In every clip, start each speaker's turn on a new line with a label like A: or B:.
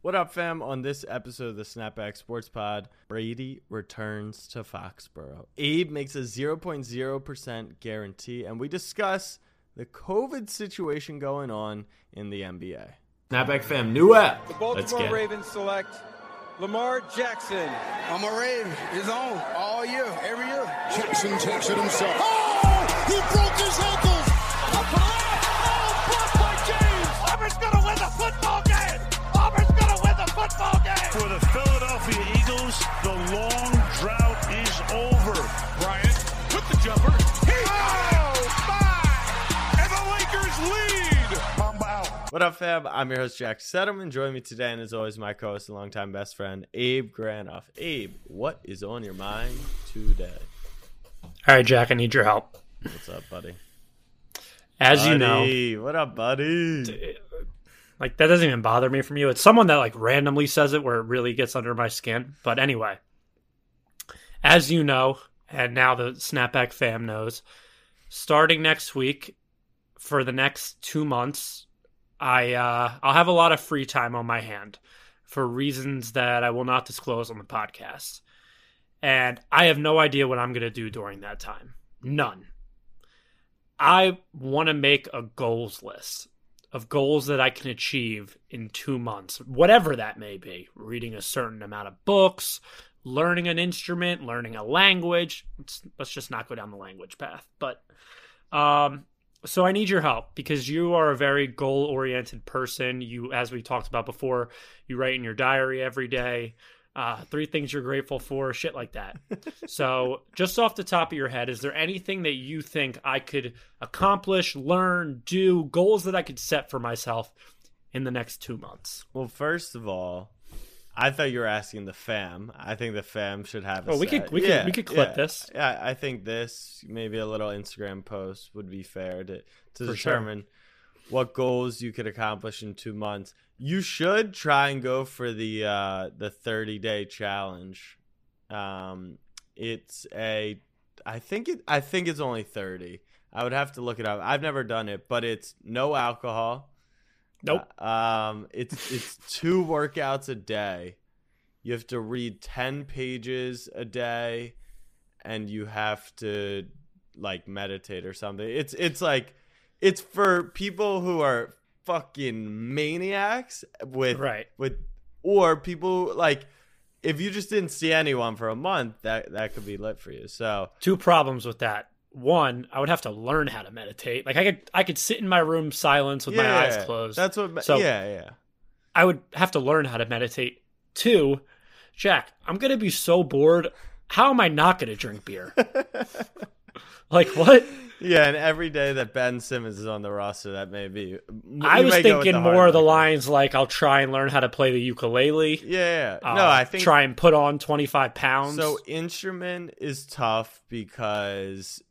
A: What up, fam? On this episode of the Snapback Sports Pod, Brady returns to Foxborough. Abe makes a 0.0% guarantee, and we discuss the COVID situation going on in the NBA. Snapback fam, new app.
B: The
A: Let's
B: Baltimore
A: get it.
B: Ravens select Lamar Jackson.
C: I'm a Raven. It's on all year, every year.
D: Jackson takes it himself.
E: Oh, football game.
F: For the Philadelphia Eagles, the long drought is over.
E: Bryant with the jumper. He oh, my! And the Lakers lead.
F: Mamba out.
A: What up, fam? I'm your host, Jack Settleman. Join me today, and as always, my co host and longtime best friend, Abe Granoff. Abe, what is on your mind today?
G: All right, Jack, I need your help.
A: What's up, buddy?
G: As you know,
A: What up, buddy?
G: Like that doesn't even bother me from you. It's someone that like randomly says it where it really gets under my skin. But anyway, as you know, and now the Snapback fam knows, starting next week for the next two months, I uh, I'll have a lot of free time on my hand for reasons that I will not disclose on the podcast, and I have no idea what I'm going to do during that time. None. I want to make a goals list of goals that I can achieve in two months, whatever that may be. Reading a certain amount of books, learning an instrument, learning a language. Let's, let's just not go down the language path. But um, so I need your help because you are a very goal oriented person. You, as we talked about before, you write in your diary every day. Uh, three things you're grateful for, shit like that. so, just off the top of your head, is there anything that you think I could accomplish, learn, do, goals that I could set for myself in the next two months?
A: Well, first of all, I thought you were asking the fam. I think the fam should have. A
G: Oh, we
A: set.
G: could- we could- we could clip
A: yeah.
G: this.
A: Yeah, I think this maybe a little Instagram post would be fair to to
G: For sure.
A: What goals you could accomplish in two months. You should try and go for the uh, the thirty day challenge. Um, it's a, I think it. I think it's only thirty. I would have to look it up. I've never done it, but it's no alcohol.
G: Nope.
A: Uh, um, it's it's two workouts a day. You have to read ten pages a day, and you have to like meditate or something. It's it's like it's for people who are fucking maniacs with
G: Right.
A: with or people like if you just didn't see anyone for a month that that could be lit for you. So
G: Two problems with that. One, I would have to learn how to meditate. Like I could, I could sit in my room silence with my eyes closed.
A: That's what.
G: So-
A: yeah, yeah.
G: I would have to learn how to meditate. Two, Jack, I'm gonna be so bored. How am I not gonna drink beer? like what?
A: Yeah, and every day that Ben Simmons is on the roster, that may be.
G: I was
A: may go with
G: thinking more of the lines like I'll try and learn how to play the ukulele.
A: Yeah, yeah.
G: uh,
A: no, I think
G: try and put on 25 pounds.
A: so. Instrument is tough because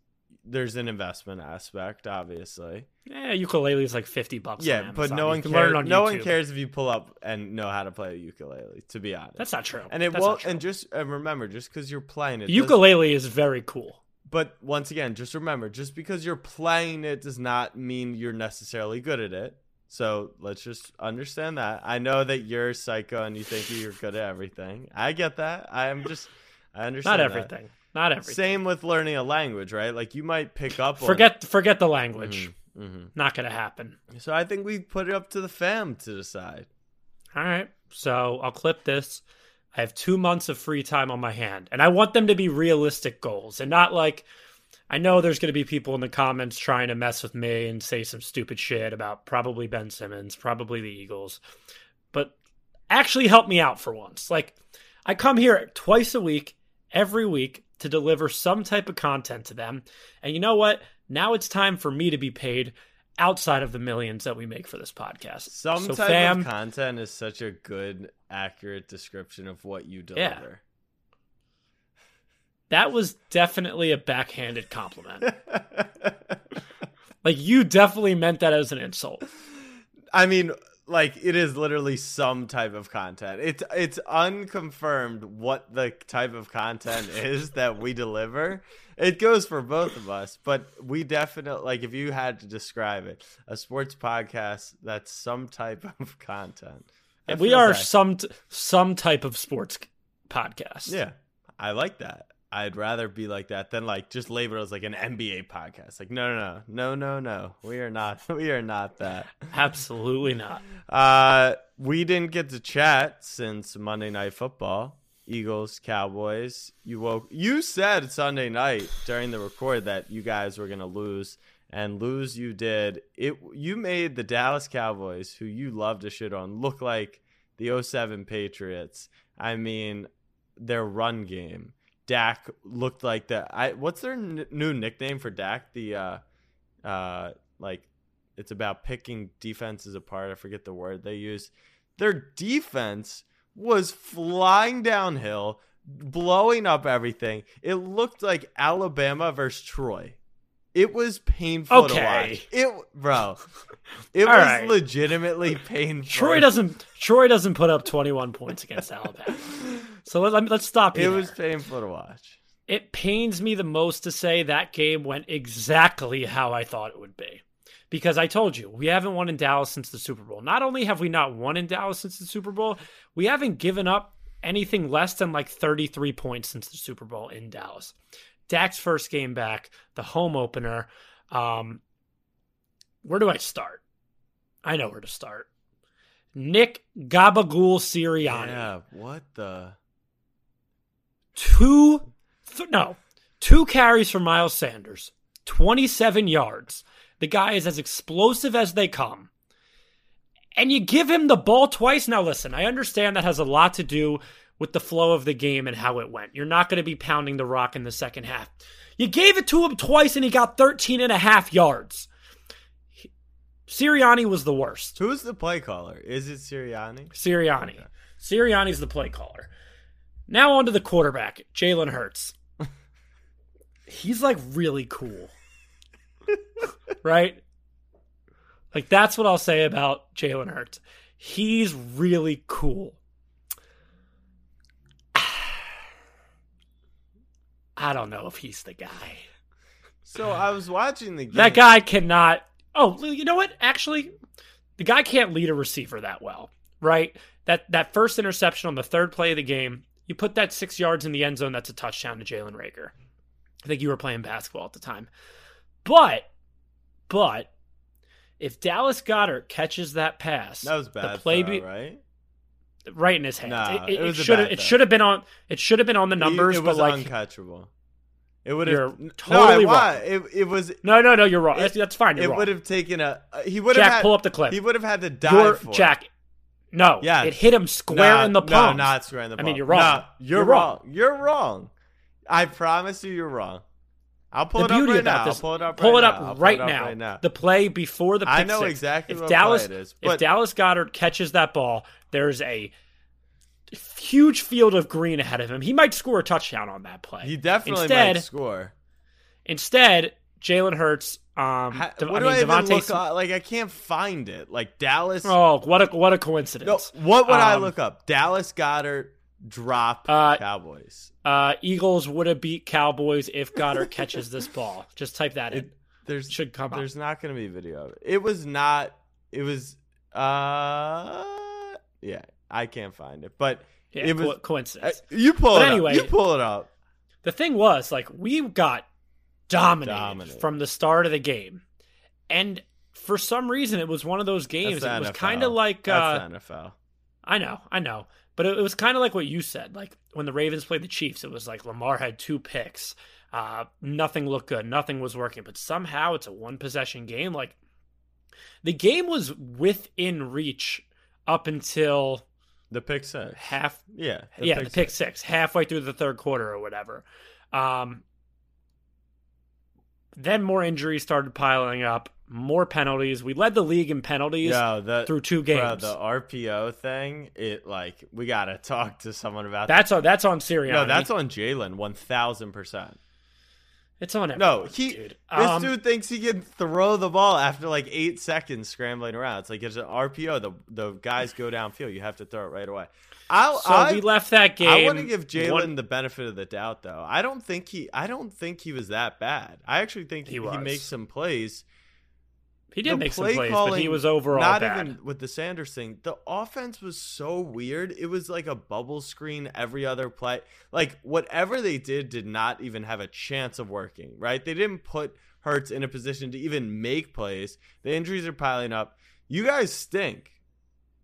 A: there's an investment aspect, obviously.
G: yeah, ukulele is like 50 bucks.
A: Yeah, but no one cares.
G: on
A: No one cares if you pull up and know how to play a ukulele. To be honest,
G: That's not true.
A: And it
G: That's not.
A: And just and remember, just because you're playing it,
G: ukulele is very cool.
A: But once again, just remember, just because you're playing it does not mean you're necessarily good at it. So let's just understand that. I know that you're psycho and you think you're good at everything. I get that. I am just, I understand.
G: Not
A: that.
G: everything. Not everything.
A: Same with learning a language, right? Like you might pick up. on
G: Forget forget the language.
A: it. Mhm.
G: Not gonna happen.
A: So I think we put it up to the fam to decide.
G: All right. So I'll clip this. I have two months of free time on my hand, and I want them to be realistic goals and not like. I know there's going to be people in the comments trying to mess with me and say some stupid shit about probably Ben Simmons, probably the Eagles, but actually help me out for once. Like, I come here twice a week, every week, to deliver some type of content to them. And you know what? Now it's time for me to be paid outside of the millions that we make for this podcast.
A: Some
G: So,
A: type
G: fam,
A: of content is such a good, accurate description of what you
G: Yeah.
A: deliver.
G: That was definitely a backhanded compliment. like you definitely meant that as an insult.
A: I mean, like it is literally some type of content. It's it's unconfirmed what the type of content is that we deliver. It goes for both of us, but we definitely like if you had to describe it, a sports podcast that's some type of content. That
G: we are some t- some type of sports podcast.
A: Yeah, I like that. I'd rather be like that than like just label it as like an NBA podcast. Like, no, no, no, no, no, no. We are not. We are not that.
G: Absolutely not.
A: Uh, we didn't get to chat since Monday Night Football. Eagles, Cowboys. You woke. You said Sunday night during the record that you guys were gonna lose, and lose you did. It. You made the Dallas Cowboys, who you love to shit on, look like the 07 Patriots. I mean, their run game. Dak looked like the. I. What's their n- new nickname for Dak? The. uh uh like it's about picking defenses apart. I forget the word they use. Their defense was flying downhill, blowing up everything. It looked like Alabama versus Troy. It was painful to
G: Okay.
A: watch. It, bro, it was
G: right.
A: legitimately painful.
G: Troy doesn't Troy doesn't put up 21 points against Alabama. So let, let, let's stop here.
A: It was painful to watch.
G: it pains me the most to say that game went exactly how I thought it would be. Because I told you, we haven't won in Dallas since the Super Bowl. Not only have we not won in Dallas since the Super Bowl, we haven't given up anything less than like 33 points since the Super Bowl in Dallas. Dak's first game back, the home opener. Um, where do I start? I know where to start. Nick Gabagool Sirianni
A: Yeah, what the?
G: Two th- no two carries for miles sanders 27 yards the guy is as explosive as they come and you give him the ball twice now listen i understand that has a lot to do with the flow of the game and how it went you're not going to be pounding the rock in the second half you gave it to him twice and he got 13 and a half yards Sirianni was the worst.
A: Who's the play caller? Is it Sirianni?
G: Sirianni. Sirianni's the play caller. Now on to the quarterback, Jalen Hurts. He's like really cool. right? Like that's what I'll say about Jalen Hurts. He's really cool. I don't know if he's the guy.
A: So I was watching the game.
G: That guy cannot. Oh, you know what? Actually, the guy can't lead a receiver that well, right? That that first interception on the third play of the game, you put that six yards in the end zone. That's a touchdown to Jalen Reagor. I think you were playing basketball at the time, but but if Dallas Goedert catches that pass,
A: That was bad.
G: The play
A: throw,
G: be-
A: right?
G: right in his hands.
A: Nah,
G: it
A: it a
G: should have it should have been on it should have been on the numbers,
A: It, it was
G: but like
A: uncatchable. It would have
G: totally
A: no,
G: wrong.
A: It, it was.
G: no no no you're wrong.
A: It-
G: that's, that's fine. You're
A: it would have taken a. He would have
G: Jack,
A: had,
G: pull up the clip.
A: He would have had to die.
G: You're
A: for it.
G: Jack. No,
A: Yeah.
G: it hit him square
A: Nah,
G: in the palm.
A: No, not square in the palm.
G: I mean, you're wrong.
A: No, you're,
G: You're
A: wrong.
G: wrong.
A: You're wrong. I promise you, you're wrong. I'll pull
G: the
A: it up right
G: about
A: now.
G: this,
A: I'll pull it up.
G: pull
A: right
G: it up
A: pull
G: right,
A: it up
G: now.
A: right now.
G: The play before the pick
A: I know
G: six.
A: exactly
G: if
A: what
G: Dallas,
A: play it is,
G: if
A: but-
G: Dallas Goedert catches that ball, there's a huge field of green ahead of him. He might score a touchdown on that play.
A: He definitely
G: instead,
A: might score.
G: Instead, Jalen Hurts. Um, De-
A: what
G: I
A: do
G: mean,
A: I even
G: DeVonta.
A: look
G: Smith-
A: up? Like I can't find it. Like Dallas.
G: Oh, what a what a
A: no,
G: coincidence!
A: what would I
G: Um,
A: look up? Dallas Goedert drop
G: Uh,
A: Cowboys.
G: Uh, Eagles would have beat Cowboys if Goedert catches this ball. Just type that in.
A: There's
G: should come up.
A: There's not going to be video of it. It was not. It was. Uh. Yeah, I can't find it, but
G: Yeah,
A: it was.
G: co- coincidence.
A: uh, you pull
G: But
A: it
G: anyway-
A: up. You pull it up.
G: the thing was like we got dominated,
A: Dominated.
G: from the start of the game and for some reason it was one of those games it was kind of like uh,
A: That's the NFL.
G: i know i know but it, it was kind of like what you said like when the ravens played the chiefs it was like lamar had two picks uh, nothing looked good nothing was working but somehow it's a one possession game like the game was within reach up until
A: The pick six.
G: half
A: Yeah.
G: yeah, the pick six, halfway through the third quarter or whatever. Um, then more injuries started piling up, more penalties. We led the league in penalties
A: Yeah, the,
G: through two
A: bro,
G: games.
A: the RPO thing. It like we gotta talk to someone about
G: that's on that's on Sirianni.
A: No, that's on Jalen. One thousand percent.
G: It's on everyone,
A: No, he.
G: dude.
A: This
G: Um,
A: dude thinks he can throw the ball after like eight seconds scrambling around. It's like it's an RPO. The the guys go downfield. You have to throw it right away. I'll,
G: so
A: I,
G: we left that game.
A: I want to give Jalen
G: one-
A: the benefit of the doubt, though. I don't think he. I don't think he was that bad. I actually think
G: He
A: he,
G: was.
A: makes some plays.
G: He did
A: the
G: make some
A: play
G: plays, but he was overall
A: not
G: bad.
A: even with the Sanders thing. The offense was so weird. It was like a bubble screen every other play. Like whatever they did did not even have a chance of working. Right? They didn't put Hurts in a position to even make plays. The injuries are piling up. You guys stink.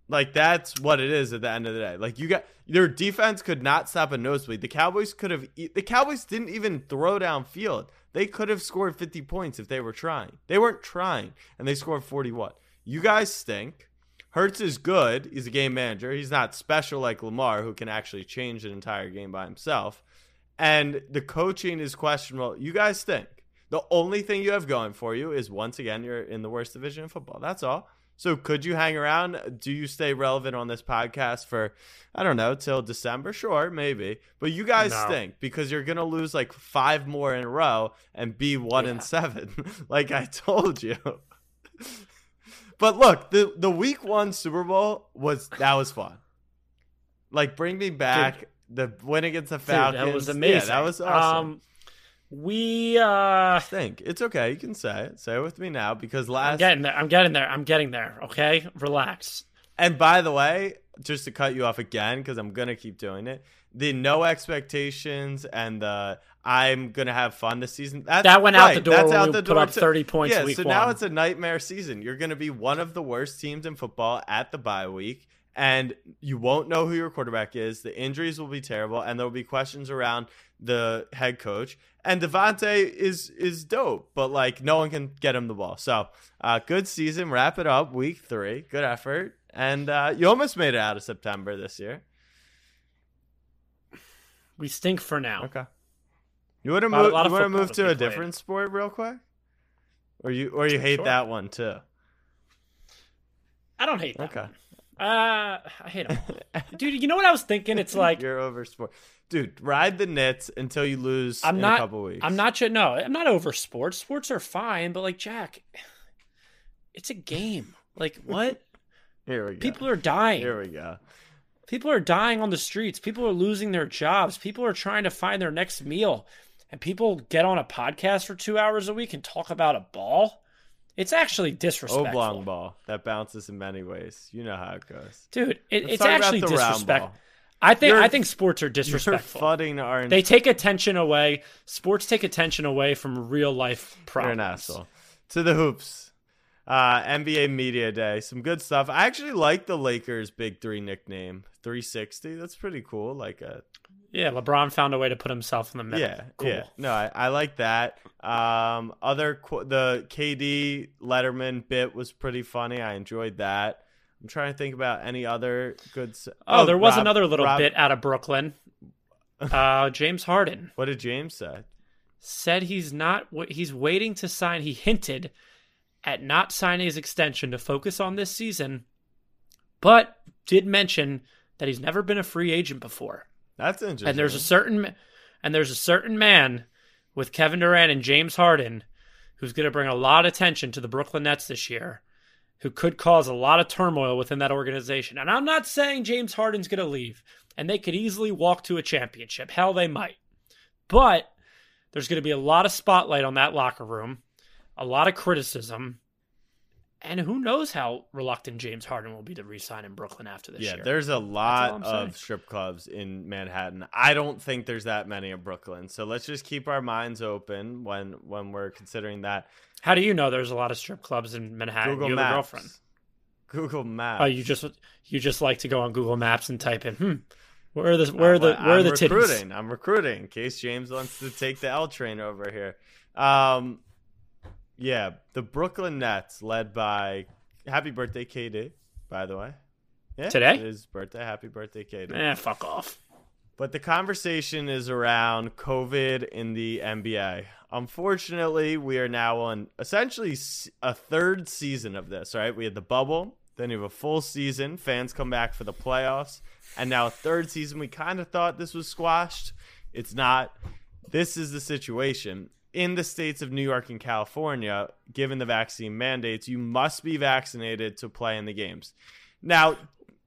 A: Like that's what it is at the end of the day. Like you got their defense could not stop a nosebleed. The Cowboys could have. The Cowboys didn't even throw downfield. They could have scored 50 points if they were trying. They weren't trying, and they scored 41. You guys stink. Hurts is good. He's a game manager. He's not special like Lamar, who can actually change an entire game by himself. And the coaching is questionable. You guys stink. The only thing you have going for you is once again you're in the worst division of football. That's all. So could you hang around? Do you stay relevant on this podcast for I don't know till December? Sure, maybe. But you guys
G: No.
A: stink because you're gonna lose like five more in a row and be one and
G: Yeah.
A: seven, like I told you. but look, the the week one Super Bowl was that was fun. Like bring me back the win against the
G: Dude,
A: Falcons.
G: that was amazing.
A: Yeah, that was awesome.
G: Um, we uh,
A: think it's okay. You can say it. Say it with me now because
G: I'm
A: last
G: getting there. I'm getting there. I'm getting there. Okay, relax.
A: And by the way, just to cut you off again, because I'm gonna keep doing it, the no expectations and the I'm gonna have fun this season. That's,
G: That went out the door
A: That's out the
G: put
A: door
G: up
A: too.
G: 30 points
A: Yeah, so now it's a nightmare season. You're gonna be one of the worst teams in football at the bye week, and you won't know who your quarterback is. The injuries will be terrible, and there will be questions around the head coach. And DeVonta is is dope, but like no one can get him the ball. So uh, good season. Wrap it up. Week three. Good effort. And uh, you almost made it out of September this year.
G: We stink for now.
A: Okay. You want to move? You want to move
G: to
A: a different sport real quick, or you or you hate
G: Sure.
A: that one too?
G: I don't hate that.
A: Okay.
G: one. Uh, I hate them, dude. You know what I was thinking? It's like
A: You're over sport, dude. Ride the Nets until you lose
G: I'm
A: in
G: not.
A: a couple weeks.
G: I'm not. No, I'm not over sports. Sports are fine, but like Jack, it's a game. Like what?
A: Here we go.
G: People are dying.
A: Here we go.
G: People are dying on the streets. People are losing their jobs. People are trying to find their next meal. And people get on a podcast for two hours a week and talk about a ball. It's actually disrespectful.
A: Oblong ball that bounces in many ways. You know how it goes.
G: Dude, it, it's actually disrespectful. I think
A: You're-
G: I think sports are disrespectful.
A: flooding our.
G: They take attention away. Sports take attention away from real life
A: You're
G: problems.
A: an asshole. To the hoops. Uh, NBA Media Day. Some good stuff. I actually like the Lakers' Big Three nickname, 360. That's pretty cool. Like a
G: Yeah, LeBron found a way to put himself in the middle.
A: yeah,
G: cool.
A: yeah. No, I, I like that. Um, other qu- the KD Letterman bit was pretty funny. I enjoyed that. I'm trying to think about any other good. s-
G: Oh, there was
A: Rob-
G: another little
A: Rob-
G: bit out of Brooklyn. Uh, James Harden
A: What did James say?
G: said he's not. He's waiting to sign. He hinted at not signing his extension to focus on this season, but did mention that he's never been a free agent before.
A: That's interesting.
G: and there's a certain and there's a certain man with Kevin Durant and James Harden who's going to bring a lot of attention to the Brooklyn Nets this year, who could cause a lot of turmoil within that organization. And I'm not saying James Harden's going to leave, and they could easily walk to a championship. Hell, they might. But there's going to be a lot of spotlight on that locker room, a lot of criticism. And who knows how reluctant James Harden will be to re-sign in Brooklyn after this
A: yeah,
G: year.
A: there's a lot of strip clubs in Manhattan. I don't think there's that many in Brooklyn. So let's just keep our minds open when when we're considering that.
G: How do you know there's a lot of strip clubs in Manhattan?
A: Google
G: you
A: Maps.
G: girlfriend.
A: Google Maps.
G: Oh, you just you just like to go on Google Maps and type in, hmm, where are the where are the
A: I'm-
G: where are
A: I'm
G: the titties?
A: recruiting. I'm recruiting in case James wants to take the L train over here. Um, yeah, the Brooklyn Nets, led by Happy Birthday KD, by the way. Yeah,
G: Today?
A: it is his birthday. Happy birthday, KD.
G: Eh, fuck off.
A: But the conversation is around COVID in the NBA. Unfortunately, we are now on essentially a third season of this, right? We had the bubble, then you have a full season, fans come back for the playoffs, and now a third season. We kind of thought this was squashed. It's not. This is the situation. In the states of New York and California, given the vaccine mandates, you must be vaccinated to play in the games. Now,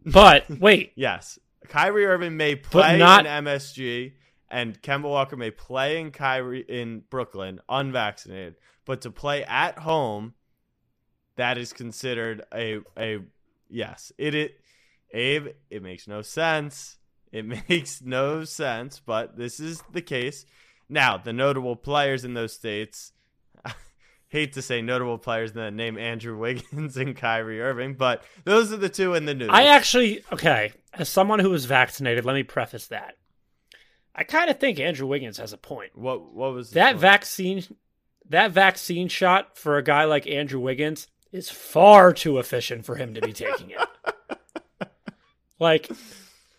G: But wait,
A: Yes. Kyrie Irving may play
G: not-
A: in MSG and Kemba Walker may play in Kyrie in Brooklyn unvaccinated, but to play at home that is considered a a yes. It it Abe, it makes no sense. It makes no sense, but this is the case. Now, the notable players in those states, hate to say notable players in that name Andrew Wiggins and Kyrie Irving, but those are the two in the news.
G: I actually, okay, as someone who was vaccinated, let me preface that. I kind of think Andrew Wiggins has a point.
A: what what was
G: That
A: point?
G: vaccine that vaccine shot for a guy like Andrew Wiggins is far too efficient for him to be taking it. like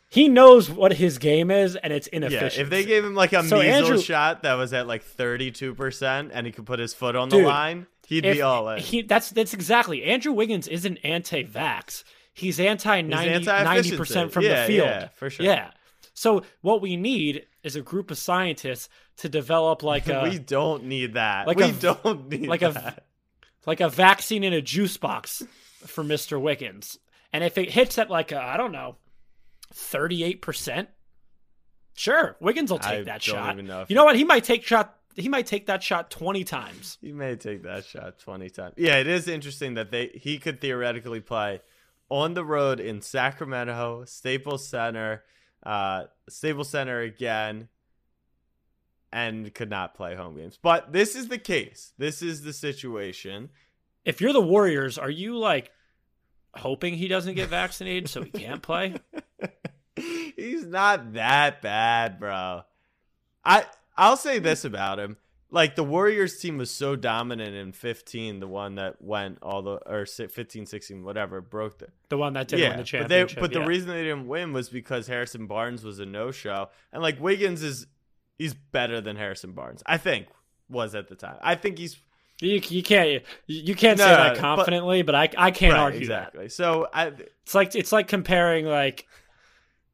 G: he knows what his game is and it's inefficient.
A: Yeah, if they gave him like a
G: So
A: measles
G: Andrew-
A: shot that was at like 32% and he could put his foot on
G: Dude,
A: the line, he'd
G: If
A: be all in.
G: He that's that's exactly. Andrew Wiggins isn't anti-vax. He's anti 90 percent from
A: Yeah,
G: the field.
A: yeah, for sure.
G: Yeah. So what we need is a group of scientists to develop like a
A: we don't need that.
G: like
A: we
G: a-
A: don't need
G: like a- like a vaccine in a juice box for Mr. Wiggins. And if it hits at like I don't know, 38%, sure, Wiggins will take
A: I
G: that shot. you know what? He might take shot he might take that shot 20 times.
A: He may take that shot 20 times. Yeah, it is interesting that they he could theoretically play on the road in Sacramento, Staples Center, uh, Staples Center again, and could not play home games. But this is the case. This is the situation.
G: If you're the Warriors, are you like hoping he doesn't get vaccinated so he can't play?
A: He's not that bad, bro. I I'll say this about him. Like the Warriors team was so dominant in 15, the one that went all the or si- 15 16 whatever, broke the
G: The one that didn't win the
A: but they
G: championship.
A: but the reason they didn't win was because Harrison Barnes was a no-show. And like Wiggins is he's better than Harrison Barnes. I think was at the time. I think he's
G: you, you can't you can't
A: No,
G: say that confidently, but, I I can't
A: right,
G: argue that.
A: exactly. So I
G: It's like it's like comparing like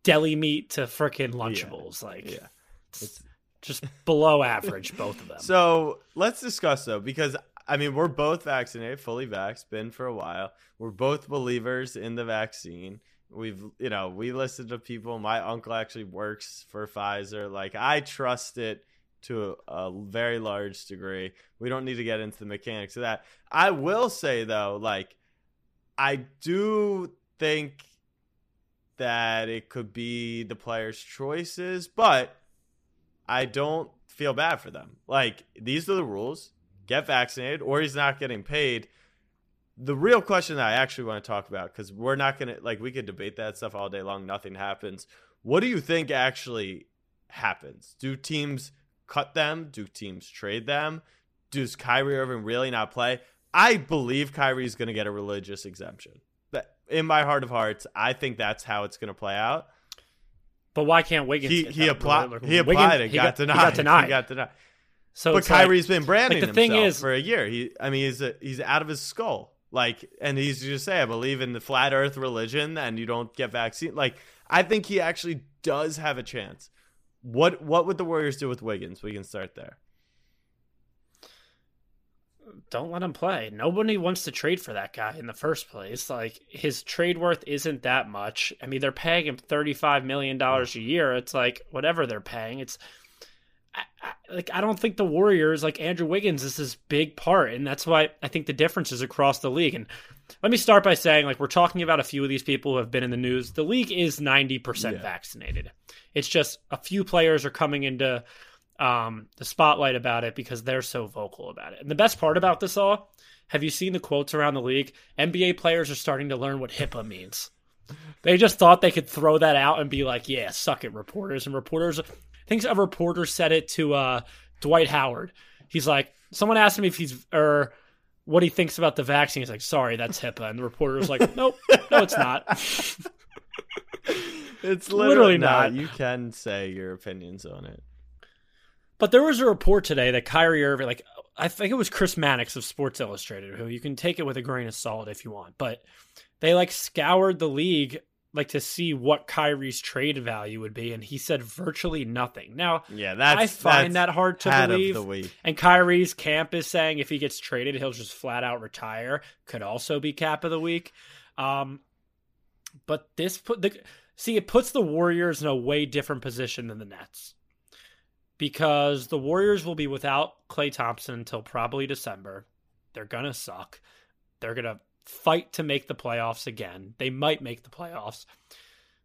G: deli meat to frickin' Lunchables. Like
A: yeah.
G: it's just below average, both of them.
A: So let's discuss though, because I mean we're both vaccinated, fully vaxxed, been for a while. We're both believers in the vaccine. We've you know, we listen to people. My uncle actually works for Pfizer. Like I trust it to a, a very large degree. We don't need to get into the mechanics of that. I will say though, like I do think that it could be the players' choices, but I don't feel bad for them. Like these are the rules. Get vaccinated or he's not getting paid. The real question that I actually want to talk about cuz we're not going to like we could debate that stuff all day long nothing happens. What do you think actually happens? Do teams cut them? Do teams trade them? Does Kyrie Irving really not play? I believe Kyrie's going to get a religious exemption. That in my heart of hearts, I think that's how it's going to play out.
G: but why can't Wiggins?
A: He
G: get
A: he applied
G: Wiggins-
A: he applied it
G: he
A: got, denied.
G: He got denied.
A: He got denied.
G: so
A: but
G: it's like-
A: Kyrie's been branding
G: like, the thing
A: himself
G: is-
A: for a year. He, I mean, he's a, he's out of his skull. Like, and he's just say, I believe in the flat Earth religion, and you don't get vaccine. Like, I think he actually does have a chance. What what would the Warriors do with Wiggins? We can start there.
G: don't let him play. Nobody wants to trade for that guy in the first place. Like his trade worth isn't that much. I mean, they're paying him thirty five million dollars a year. It's like whatever they're paying. It's like I don't think the Warriors like Andrew Wiggins is this big part, and that's why I think the difference is across the league. And let me start by saying, like we're talking about a few of these people who have been in the news. The league is ninety percent vaccinated. It's just a few players are coming into um, the spotlight about it because they're so vocal about it. And the best part about this all, have you seen the quotes around the league? NBA players are starting to learn what HIPAA means. They just thought they could throw that out and be like, "Yeah, suck it, reporters." And reporters, I think a reporter said it to uh, Dwight Howard. He's like, someone asked him if he's or what he thinks about the vaccine. He's like, "Sorry, that's HIPAA." And the reporter was like, "Nope, no, it's not."
A: It's
G: Literally
A: literally, no,
G: not.
A: You can say your opinions on it.
G: But there was a report today that Kyrie Irving, like I think it was Chris Mannix of Sports Illustrated, who you can take it with a grain of salt if you want, but they like scoured the league like to see what Kyrie's trade value would be, and he said virtually nothing. Now,
A: Yeah, that's
G: I find
A: that's
G: that hard to believe. And Kyrie's camp is saying if he gets traded, he'll just flat out retire. Could also be cap of the week. Um, but this put the see it puts the Warriors in a way different position than the Nets because the Warriors will be without Klay Thompson until probably December. They're gonna suck, They're to fight to make the playoffs again. They might make the playoffs.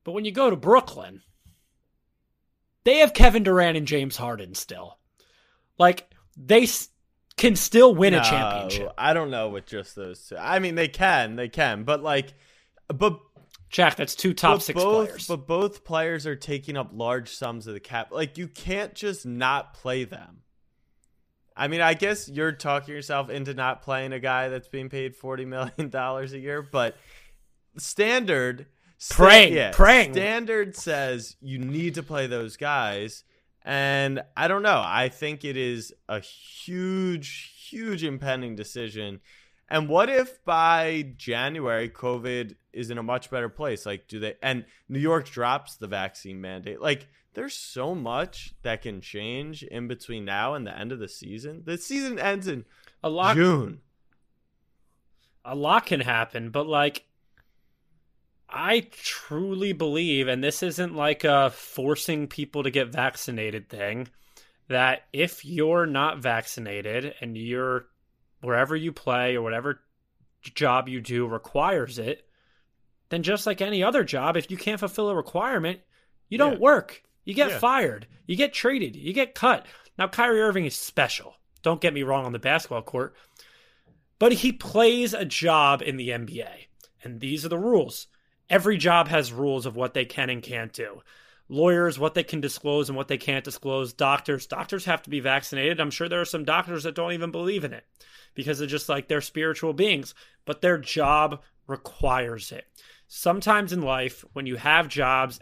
G: But when you go to Brooklyn, they have Kevin Durant and James Harden still. Like they s- can still win a championship.
A: I don't know with just those two. I mean, they can, they can, but like, but
G: Jack, that's two top six
A: both,
G: players.
A: But both players are taking up large sums of the cap. Like you can't just not play them. I mean, I guess you're talking yourself into not playing a guy that's being paid forty million dollars a year, but standard sta-
G: Praying, praying.
A: standard says you need to play those guys, and I don't know. I think it is a huge, huge impending decision. And what if by January COVID is in a much better place? Like, do they and New York drops the vaccine mandate? Like, there's so much that can change in between now and the end of the season. The season ends in
G: a lot
A: June.
G: a lot can happen, but like I truly believe, and this isn't like a forcing people to get vaccinated thing, that if you're not vaccinated and you're wherever you play or whatever job you do requires it, then just like any other job, if you can't fulfill a requirement, you don't
A: Yeah.
G: work. You get
A: Yeah.
G: fired. You get traded. You get cut. Now, Kyrie Irving is special. Don't get me wrong on the basketball court, but he plays a job in the NBA. And these are the rules. Every job has rules of what they can and can't do. Lawyers, what they can disclose and what they can't disclose. Doctors, doctors have to be vaccinated. I'm sure there are some doctors that don't even believe in it because they're just like they're spiritual beings, but their job requires it. Sometimes in life, when you have jobs,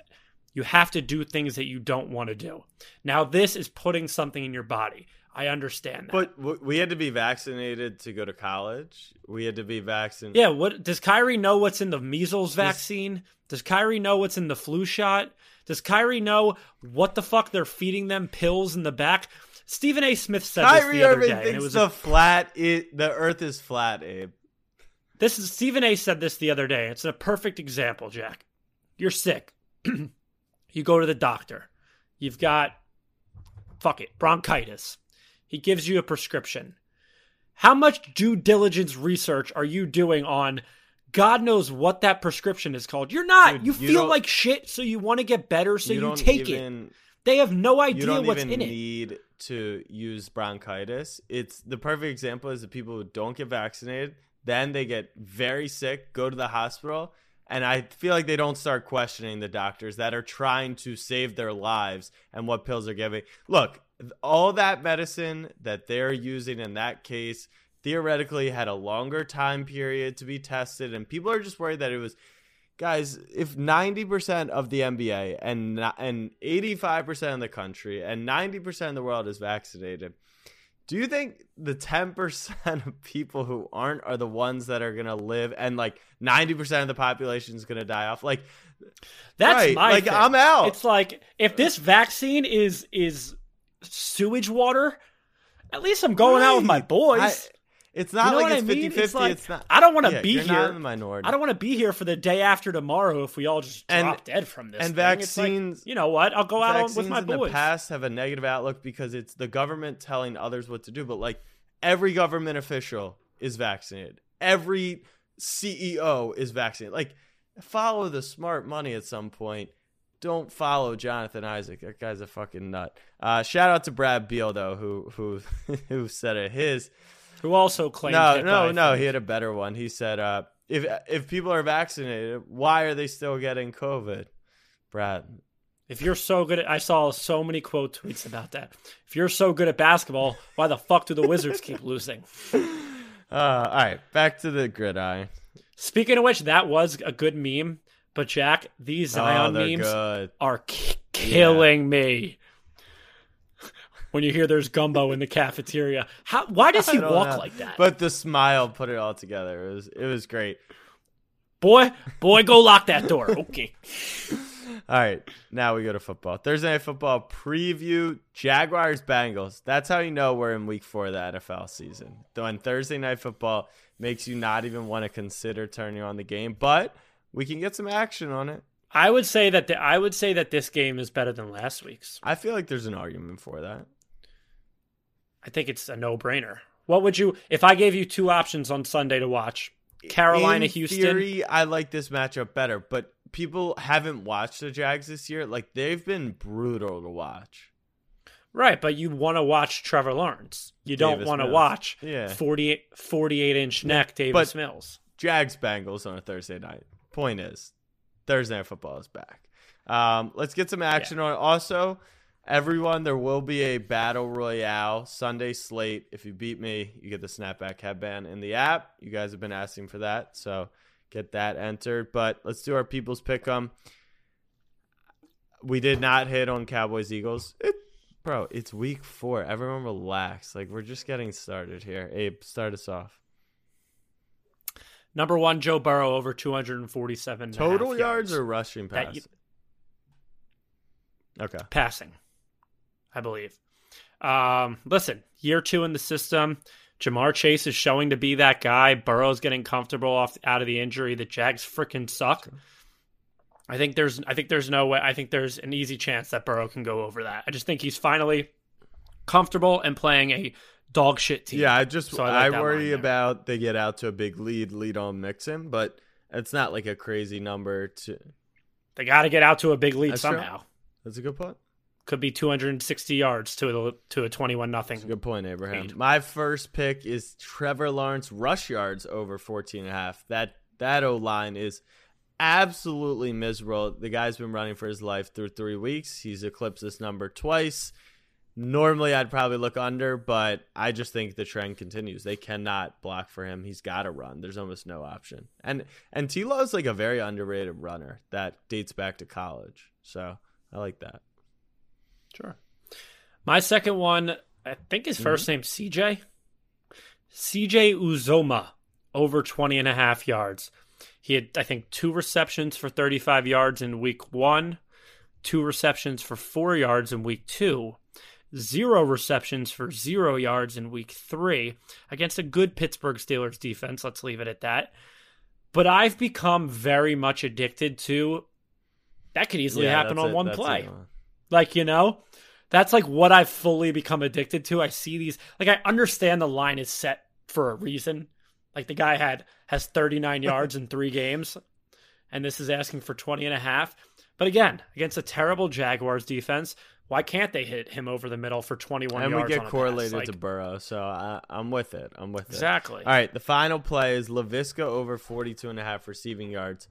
G: you have to do things that you don't want to do. Now, this is putting something in your body. I understand that.
A: But we had to be vaccinated to go to college. We had to be vaccinated.
G: Yeah, what does Kyrie know what's in the measles vaccine? Does Kyrie know what's in the flu shot? Does Kyrie know what the fuck they're feeding them pills in the back? Stephen A. Smith said
A: Kyrie
G: this the other
A: Irving
G: day, and it was
A: the
G: a,
A: flat it, the Earth is flat, Abe.
G: this is Stephen A. said this the other day. It's a perfect example, Jack. You're sick. you go to the doctor. You've got fuck it, bronchitis. He gives you a prescription. How much due diligence research are you doing on God knows what that prescription is called? You're not.
A: Dude,
G: you
A: you
G: feel like shit, so you want to get better, so you,
A: don't
G: take it. They have no
A: You
G: idea
A: don't
G: what's
A: even
G: in it.
A: need to use bronchitis. It's the perfect example is the people who don't get vaccinated, then they get very sick, go to the hospital, and I feel like they don't start questioning the doctors that are trying to save their lives and what pills they're giving. Look, all that medicine that they're using in that case theoretically had a longer time period to be tested and people are just worried that it was guys, if 90% of the NBA and and 85% of the country and 90% of the world is vaccinated, do you think the 10% of people who aren't are the ones that are going to live and like 90% of the population is going to die off? Like
G: That's
A: right,
G: my
A: like
G: thing.
A: I'm out.
G: It's like if this vaccine is is sewage water, at least I'm going out with my
A: Right.
G: boys.
A: It's not
G: you know
A: like it's
G: I
A: 50
G: mean?
A: 50.
G: It's like,
A: it's not.
G: I don't want to
A: Yeah,
G: be
A: you're
G: here.
A: not in the minority.
G: I don't want to be here for the day after tomorrow if we all just
A: And-
G: drop dead from this.
A: and
G: thing. It's like,
A: vaccines-
G: you know what? I'll go out with my
A: in
G: boys.
A: the past have a negative outlook because it's the government telling others what to do. But like every government official is vaccinated. Every CEO is vaccinated. Like follow the smart money at some point. Don't follow Jonathan Isaac. That guy's a fucking nut. Uh, shout out to Brad Beal though, who who who said it. His
G: Who also claimed
A: no no no. He had a better one. He said, uh, if if people are vaccinated, why are they still getting COVID? Brad,
G: If you're so good at, I saw so many quote tweets about that. If you're so good at basketball, why the fuck do the Wizards keep losing?
A: Uh, all right, back to the gridiron.
G: Speaking of which, that was a good meme. But Jack, these
A: Oh,
G: Zion
A: they're
G: memes
A: good.
G: are k- killing me. When you hear there's gumbo in the cafeteria, how? Why does he walk
A: know.
G: like that?
A: But the smile put it all together. It was it was great.
G: boy, boy, go lock that door. Okay.
A: All right, now we go to football. Thursday night football preview: Jaguars Bengals. That's how you know we're in week four of the NFL season. When Thursday night football makes you not even want to consider turning on the game, but we can get some action on it.
G: I would say that the, I would say that this game is better than last week's.
A: I feel like there's an argument for that.
G: I think it's a no-brainer. What would you if I gave you two options on Sunday to watch? Carolina,
A: in
G: Houston.
A: Theory, I like this matchup better, but people haven't watched the Jags this year. Like they've been brutal to watch.
G: Right, but you want to watch Trevor Lawrence. You don't want to watch
A: Yeah.
G: 48, 48 inch neck Davis
A: But-
G: Mills.
A: Jags Bengals on a Thursday night. Point is, Thursday night football is back. Um, let's get some action on it. Also, everyone, there will be a battle royale Sunday slate. If you beat me, you get the snapback headband in the app. You guys have been asking for that, so get that entered. But let's do our people's pick 'em. We did not hit on Cowboys Eagles. It, bro, it's week four. Everyone relax. Like we're just getting started here. Abe, start us off.
G: Number one, Joe Burrow over 247 and a half
A: Total yards or rushing pass? okay.
G: passing, I believe. Um, listen, year two in the system. Ja'Marr Chase is showing to be that guy. Burrow's getting comfortable off out of the injury. The Jags freaking suck. I think there's I think there's no way I think there's an easy chance that Burrow can go over that. I just think he's finally comfortable and playing a dog shit team.
A: Yeah, I just
G: So I
A: I,
G: like that
A: worry about they get out to a big lead, lead on Mixon, but it's not like a crazy number to.
G: They got to get out to a big lead
A: That's true.
G: somehow.
A: That's a good point.
G: Could be 260 yards to a to a 21 nothing.
A: Good point, Abraham.
G: Lead.
A: My first pick is Trevor Lawrence rush yards over 14 and a half. That that O line is absolutely miserable. The guy's been running for his life through three weeks. He's eclipsed this number twice. Normally, I'd probably look under, but I just think the trend continues. They cannot block for him. He's got to run. There's almost no option. And and T Law is like a very underrated runner that dates back to college. So I like that.
G: Sure. My second one, I think his
A: Mm-hmm.
G: first name's CJ. CJ Uzomah, over 20 and a half yards. He had, I think, two receptions for 35 yards in week one, two receptions for four yards in week two, zero receptions for zero yards in week three against a good Pittsburgh Steelers defense. Let's leave it at that. But I've become very much addicted to that could easily
A: Yeah,
G: happen on
A: it.
G: one play.
A: it.
G: Like, you know, that's like what I've fully become addicted to. I see these, like, I understand the line is set for a reason. Like, the guy had, has 39 yards in three games, and this is asking for 20 and a half. But again, against a terrible Jaguars defense, why can't they hit him over the middle for 21
A: And we
G: yards? on
A: get
G: a
A: correlated
G: pass?
A: to Burrow, so I, I'm with it. I'm with it.
G: Exactly.
A: All right, the final play is Laviska over 42 and a half receiving yards.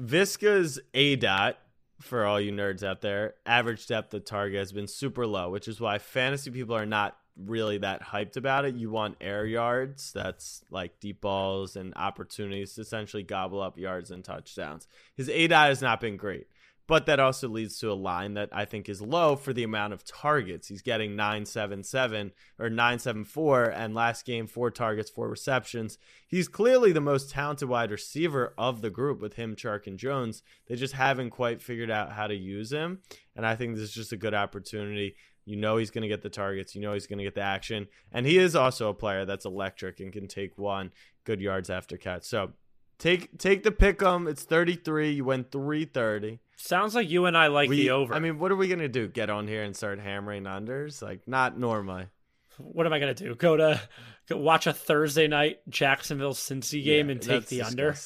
A: Viska's A dot for all you nerds out there, average depth of target has been super low, which is why fantasy people are not really that hyped about it. You want air yards, that's like deep balls and opportunities to essentially gobble up yards and touchdowns. His A dot has not been great. But that also leads to a line that I think is low for the amount of targets. He's getting 977 or 974 and last game four targets, four receptions. He's clearly the most talented wide receiver of the group with him, Chark and Jones. They just haven't quite figured out how to use him. And I think this is just a good opportunity. You know he's going to get the targets. You know he's going to get the action. And he is also a player that's electric and can take one good yards after catch. So take take the pick 'em. It's 33. You win 330.
G: Sounds like you and I like
A: We-
G: the over.
A: I mean, what are we gonna do? Get on here and start hammering unders? Like, not normally.
G: what am I going to do? Go to go watch a Thursday night Jacksonville Cincy game
A: Yeah,
G: and take the under?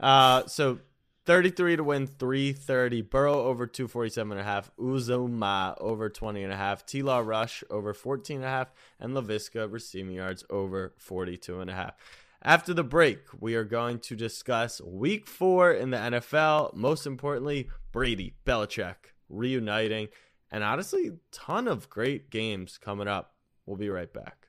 A: Uh, so 33 to win 330. Burrow over 247 and a half. Uzomah over 20 and a half. Rush over 14 and a half. And Laviska receiving yards over 42 and a half. After the break, we are going to discuss week four in the NFL. Most importantly, Brady, Belichick reuniting. And honestly, ton of great games coming up. We'll be right back.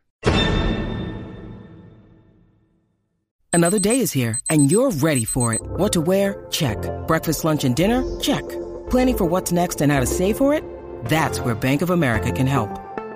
H: Another day is here, and you're ready for it. What to wear? Check. Breakfast, lunch, and dinner? Check. Planning for what's next and how to save for it? That's where Bank of America can help.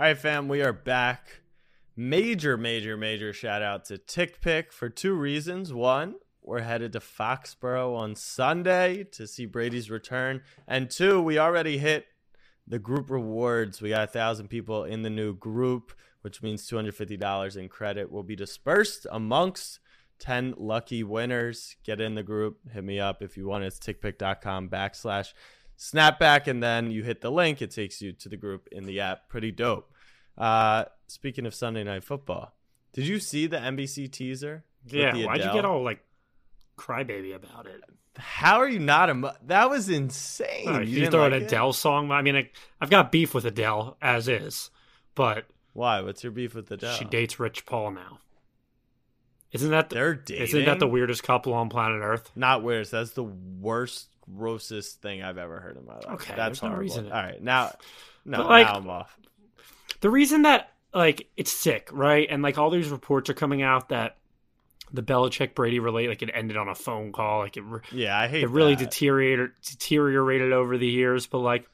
A: All right, fam, we are back. Major, major, major shout out to TickPick for two reasons. One, we're headed to Foxborough on Sunday to see Brady's return. And two, we already hit the group rewards. We got a thousand people in the new group, which means $250 in credit will be dispersed amongst 10 lucky winners. Get in the group. Hit me up if you want. It's tickpick.com backslash snapback. And then you hit the link. It takes you to the group in the app. Pretty dope. Uh, speaking of Sunday Night Football, did you see the NBC teaser?
G: Yeah, why'd you get all like crybaby about it?
A: How are you not a? That was insane.
G: Uh,
A: you
G: you throw
A: like
G: an
A: it?
G: Adele song. I mean, I, I've got beef with Adele as is, but
A: Why? What's your beef with Adele?
G: she dates Rich Paul now. Isn't that the,
A: They're dating.
G: isn't that the weirdest couple on planet Earth?
A: Not weirdest. That's the worst, grossest thing I've ever heard in my life.
G: Okay,
A: that's
G: no reason
A: All right, now, no,
G: But, like-
A: now I'm off.
G: The reason that like it's sick, right? And like all these reports are coming out that the Belichick Brady relate like it ended on a phone call, like it
A: Yeah, I hate
G: it really
A: that.
G: deteriorated deteriorated over the years. But like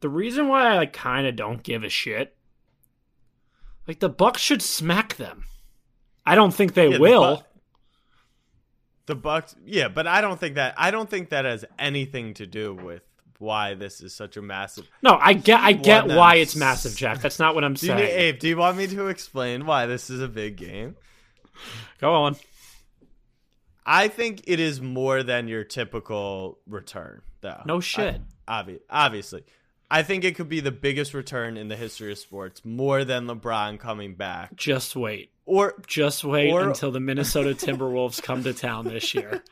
G: the reason why I like kind of don't give a shit, like the Bucks should smack them. I don't think they
A: Yeah, the
G: will.
A: Bu- The Bucks, yeah, but I don't think that. I don't think that has anything to do with why this is such a massive.
G: no, I get I get why it's massive, Jack. That's not what I'm
A: Do you,
G: saying.
A: need, Abe, do you want me to explain why this is a big game?
G: Go on.
A: I think it is more than your typical return, though.
G: No shit.
A: I, obvi- obviously. I think it could be the biggest return in the history of sports, more than LeBron coming back.
G: Just wait.
A: Or
G: Just wait
A: Or-
G: until the Minnesota Timberwolves come to town this year,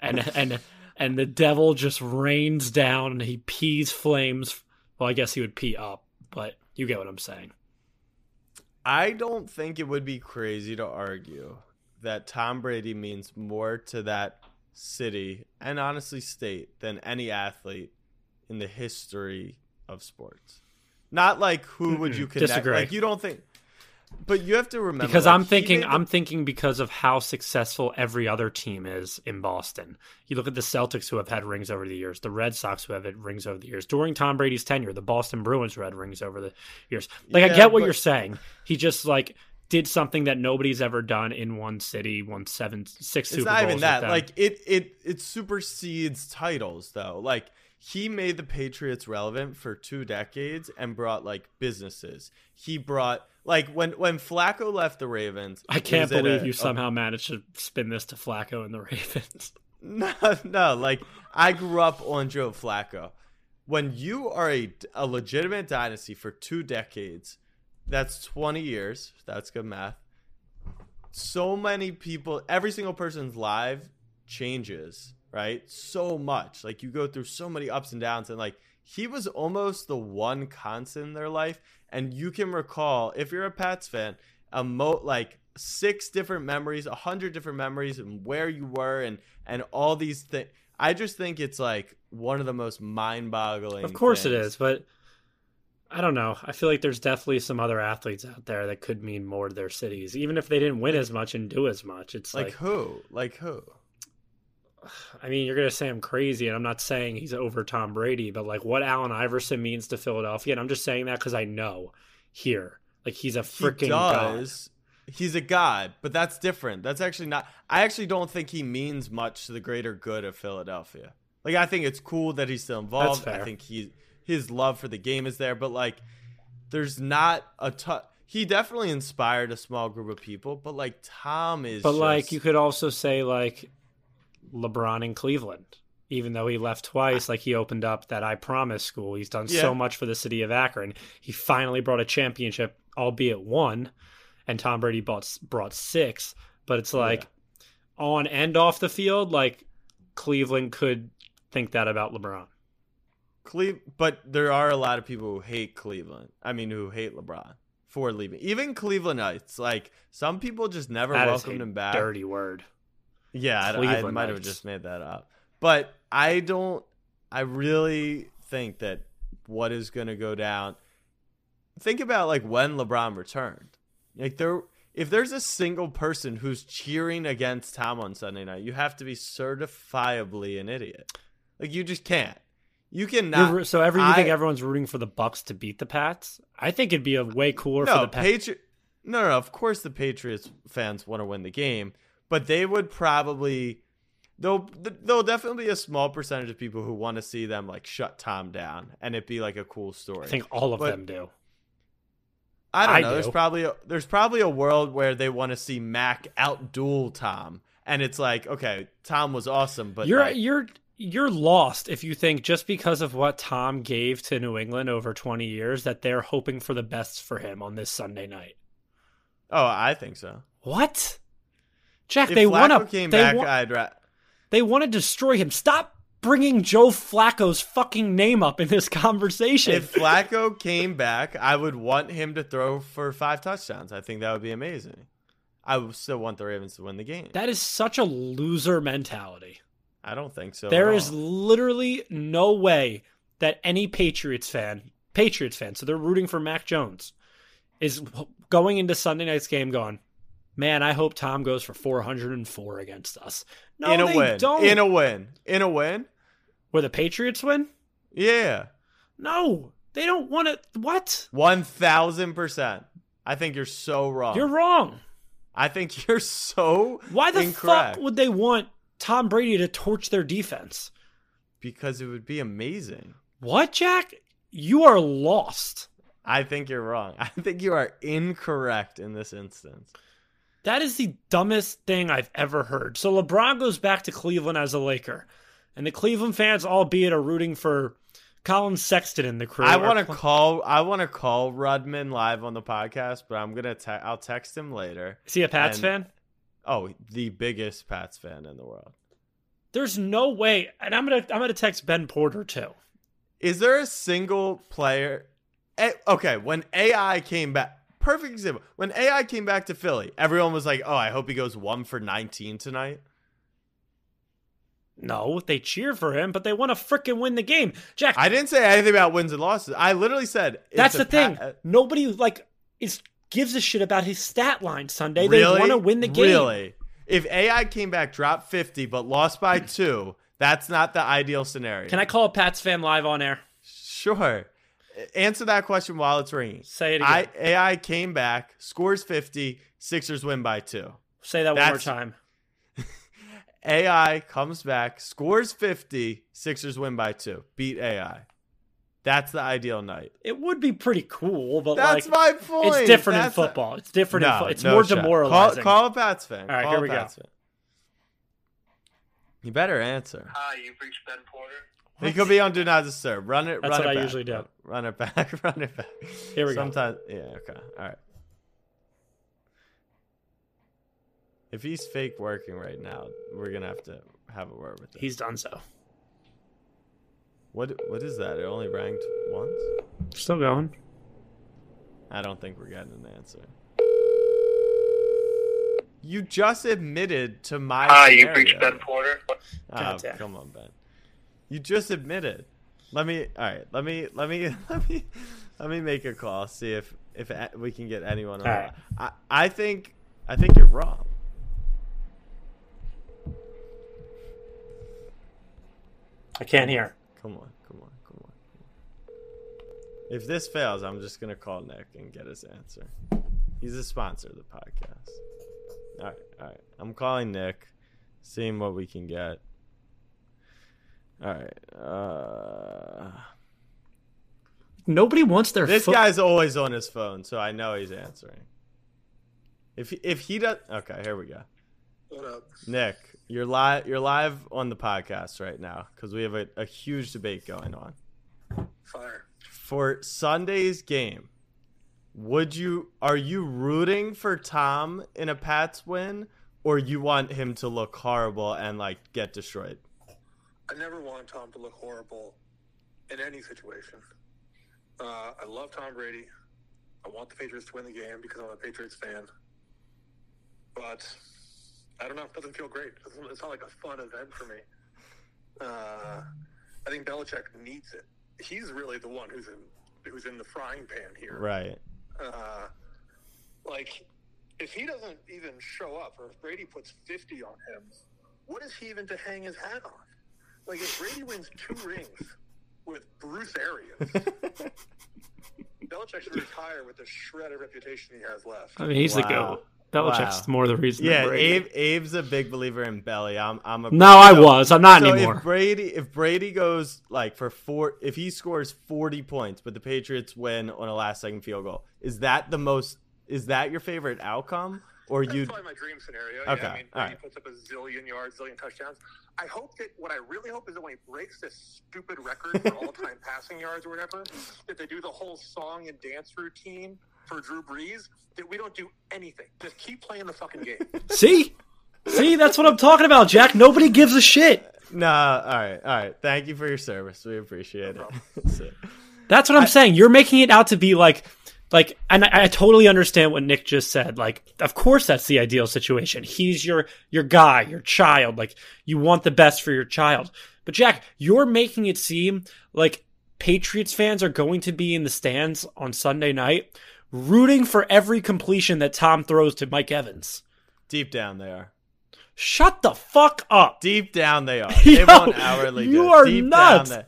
G: and and and the devil just rains down and he pees flames. Well, I guess he would pee up, but you get what I'm saying.
A: I don't think it would be crazy to argue that Tom Brady means more to that city and honestly state than any athlete in the history of sports. Not like who would you connect?
G: Disagree.
A: Like you don't think, but you have to remember
G: Because
A: like,
G: I'm thinking, I'm thinking because of how successful every other team is in Boston. You look at the Celtics who have had rings over the years, the Red Sox who have had rings over the years. During Tom Brady's tenure, the Boston Bruins who had rings over the years. Like I get what
A: but-
G: you're saying. He just like did something that nobody's ever done in one city, won seven, six
A: It's
G: Super
A: not
G: Bowls
A: even that. Like it, it, it supersedes titles though. Like he made the Patriots relevant for two decades and brought like businesses. He brought like when when Flacco left the Ravens.
G: I can't believe
A: a-
G: you
A: a-
G: somehow managed to spin this to Flacco and the Ravens.
A: No, no. Like I grew up on Joe Flacco. When you are a, a legitimate dynasty for two decades, that's twenty years. That's good math. So many people, every single person's life changes, right? So much. Like you go through so many ups and downs, and like he was almost the one constant in their life. And you can recall, if you're a Pats fan, a mo like six different memories, a hundred different memories, and where you were, and and all these things. I just think it's like one of the most mind-boggling.
G: Of course it
A: things.
G: is, but I don't know. I feel like there's definitely some other athletes out there that could mean more to their cities, even if they didn't win as much and do as much. It's
A: Like
G: like,
A: who? Like who?
G: I mean, you're gonna say I'm crazy, and I'm not saying he's over Tom Brady, but like what Allen Iverson means to Philadelphia, and I'm just saying that because I know here, like he's a
A: He
G: freaking god.
A: does. He's a god, but that's different. That's actually not. I actually don't think he means much to the greater good of Philadelphia. Like I think it's cool that he's still involved. I think he his love for the game is there, but like there's not a ton. He definitely inspired a small group of people, but like Tom is.
G: But like you could also say like LeBron in Cleveland. Even though he left twice, like he opened up that I Promise school. He's done
A: Yeah.
G: so much for the city of Akron. He finally brought a championship, albeit one, and Tom Brady brought brought six. But it's like on and off the field, like Cleveland could think that about LeBron.
A: Cle- but there are a lot of people who hate Cleveland. I mean, who hate LeBron for leaving. Even Clevelandites, like some people, just never
G: That
A: welcomed him back.
G: dirty word.
A: Yeah, I, I might have just made that up. But I don't. I really think that what is going to go down. Think about like when LeBron returned. Like there, if there's a single person who's cheering against Tom on Sunday night, you have to be certifiably an idiot. Like you just can't. You
G: You're
A: cannot.
G: so every you
A: I-
G: think everyone's rooting for the Bucks to beat the Pats? I think it'd be a way cooler for
A: no,
G: the Pats.
A: Patri- No, no, of course the Patriots fans want to win the game, but they would probably there'll there'll definitely be a small percentage of people who want to see them like shut Tom down and it be like a cool story.
G: I think all of
A: But-
G: them do.
A: I don't
G: I
A: know. There's
G: do.
A: probably a, there's probably a world where they want to see Mac outduel Tom, and it's like, okay, Tom was awesome, but
G: you're
A: like,
G: you're you're lost if you think just because of what Tom gave to New England over 20 years that they're hoping for the best for him on this Sunday night.
A: oh, I think so.
G: What? Jack,
A: If
G: they want to
A: came
G: they
A: back,
G: want
A: I'd ra-
G: they want to destroy him. Stop bringing Joe Flacco's fucking name up in this conversation.
A: if Flacco came back, I would want him to throw for five touchdowns. I think that would be amazing. I would still want the Ravens to win the game.
G: that is such a loser mentality.
A: I don't think so.
G: There is literally no way that any Patriots fan, Patriots fan, so they're rooting for Mac Jones, is going into Sunday night's game going, man, I hope Tom goes for 404 against us. No,
A: in a
G: they
A: win.
G: don't.
A: In a win. In a win.
G: Where the Patriots win?
A: Yeah.
G: No, they don't want to. What?
A: One thousand percent. I think you're so wrong.
G: You're wrong.
A: I think you're so
G: Why the
A: incorrect.
G: fuck would they want Tom Brady to torch their defense?
A: because it would be amazing.
G: What, Jack? You are lost.
A: I think you're wrong. I think you are incorrect in this instance.
G: That is the dumbest thing I've ever heard. So LeBron goes back to Cleveland as a Laker, and the Cleveland fans, albeit, are rooting for Collin Sexton in the crew.
A: I want to
G: pl-
A: call. I want to call Rudman live on the podcast, but I'm gonna. Te- I'll text him later.
G: Is he a Pats
A: and-
G: fan?
A: Oh, the biggest Pats fan in the world.
G: There's no way, and I'm gonna I'm gonna text Ben Porter too.
A: Is there a single player? A- okay, when AI came back, perfect example. When AI came back to Philly, everyone was like, "Oh, I hope he goes one for 19 tonight."
G: No, they cheer for him, but they want to frickin' win the game. Jack,
A: I didn't say anything about wins and losses. I literally said it's
G: that's the thing.
A: pa- uh,
G: Nobody like is gives a shit about his stat line Sunday.
A: really?
G: They want to win the game.
A: Really? If AI came back, dropped 50, but lost by two, that's not the ideal scenario.
G: Can I call a Pats fan live on air?
A: Sure. Answer that question while it's ringing.
G: Say it again.
A: I, AI came back, scores 50, Sixers win by two.
G: Say that one more time.
A: AI comes back, scores 50, Sixers win by two. Beat AI. That's the ideal night.
G: It would be pretty cool, but
A: That's
G: like
A: my point.
G: it's different
A: That's
G: in football. It's different. in fo- it's
A: no
G: more
A: shot.
G: demoralizing.
A: Call, call a Pats fan.
G: All right,
A: Call
G: here
A: a
G: we go.
A: Pats fan. You better answer.
I: Hi, you've reached Ben Porter.
A: He could be on Do Not Disturb. Run it.
G: That's
A: run
G: what
A: it
G: I
A: back.
G: usually do.
A: Run it back. Run it back.
G: Here we go.
A: Sometimes, yeah. Okay. All right. If he's fake working right now, we're gonna have to have a word with him.
G: He's done so.
A: What? What is that? It only ranked once.
G: Still going.
A: I don't think we're getting an answer. You just admitted to my.
I: Ah, Hi, you've
A: scenario.
I: reached Ben Porter.
A: Oh, come on, Ben. You just admitted. Let me. All right. Let me. Let me. Let me. Let me make a call. See if if we can get anyone on.
G: Right.
A: I I think I think you're wrong.
G: I can't hear.
A: Come on. Come on. Come on. Come on. If this fails, I'm just gonna call Nick and get his answer. He's a sponsor of the podcast. All right. All right. I'm calling Nick, seeing what we can get. All right. Uh.
G: Nobody wants their
A: This
G: foot-
A: guy's always on his phone, so I know he's answering. If he, if he does, okay, here we go.
I: What up?
A: Nick, you're live. You're live on the podcast right now because we have a, a huge debate going on
I: Fire.
A: for Sunday's game. Would you are you rooting for Tom in a Pats win, or you want him to look horrible and like get destroyed?
I: I never want Tom to look horrible in any situation. Uh, I love Tom Brady. I want the Patriots to win the game because I'm a Patriots fan. But I don't know. It doesn't feel great. It's not like a fun event for me. Uh, I think Belichick needs it. He's really the one who's in who's in the frying pan here.
A: Right.
I: Uh, like, if he doesn't even show up, or if Brady puts 50 on him, what is he even to hang his hat on? Like, if Brady wins two rings with Bruce Arians, Belichick should retire with the shred of reputation he has left.
G: I mean, he's the
A: Wow.
G: goat. Belichick's
A: Wow.
G: more the reason. than
A: Yeah,
G: Brady.
A: Abe, Abe's a big believer in Belly. I'm I'm a
G: No, I was. I'm not
A: so
G: anymore.
A: If Brady if Brady goes like for four if he scores 40 points but the Patriots win on a last second field goal, is that the most is that your favorite outcome or
I: That's
A: you
I: probably my dream scenario.
A: Okay,
I: Yeah, I mean,
A: all right.
I: puts up a zillion yards, zillion touchdowns. I hope that what I really hope is that when he breaks this stupid record for all-time passing yards or whatever, that they do the whole song and dance routine for Drew Brees. That we don't do anything. Just keep playing the fucking game.
G: See, see, that's what I'm talking about, Jack. Nobody gives a shit.
A: Nah, all right. All right. Thank you for your service. We appreciate it. So-
G: That's what I'm saying. You're making it out to be like, like, and I, I totally understand what Nick just said. Like, of course, that's the ideal situation. He's your your guy, your child. Like, you want the best for your child. But Jack, you're making it seem like Patriots fans are going to be in the stands on Sunday night, rooting for every completion that Tom throws to Mike Evans.
A: deep down they are.
G: Shut the fuck up.
A: Deep down they are. They won't hourly
G: you are
A: Deep
G: nuts. I'm,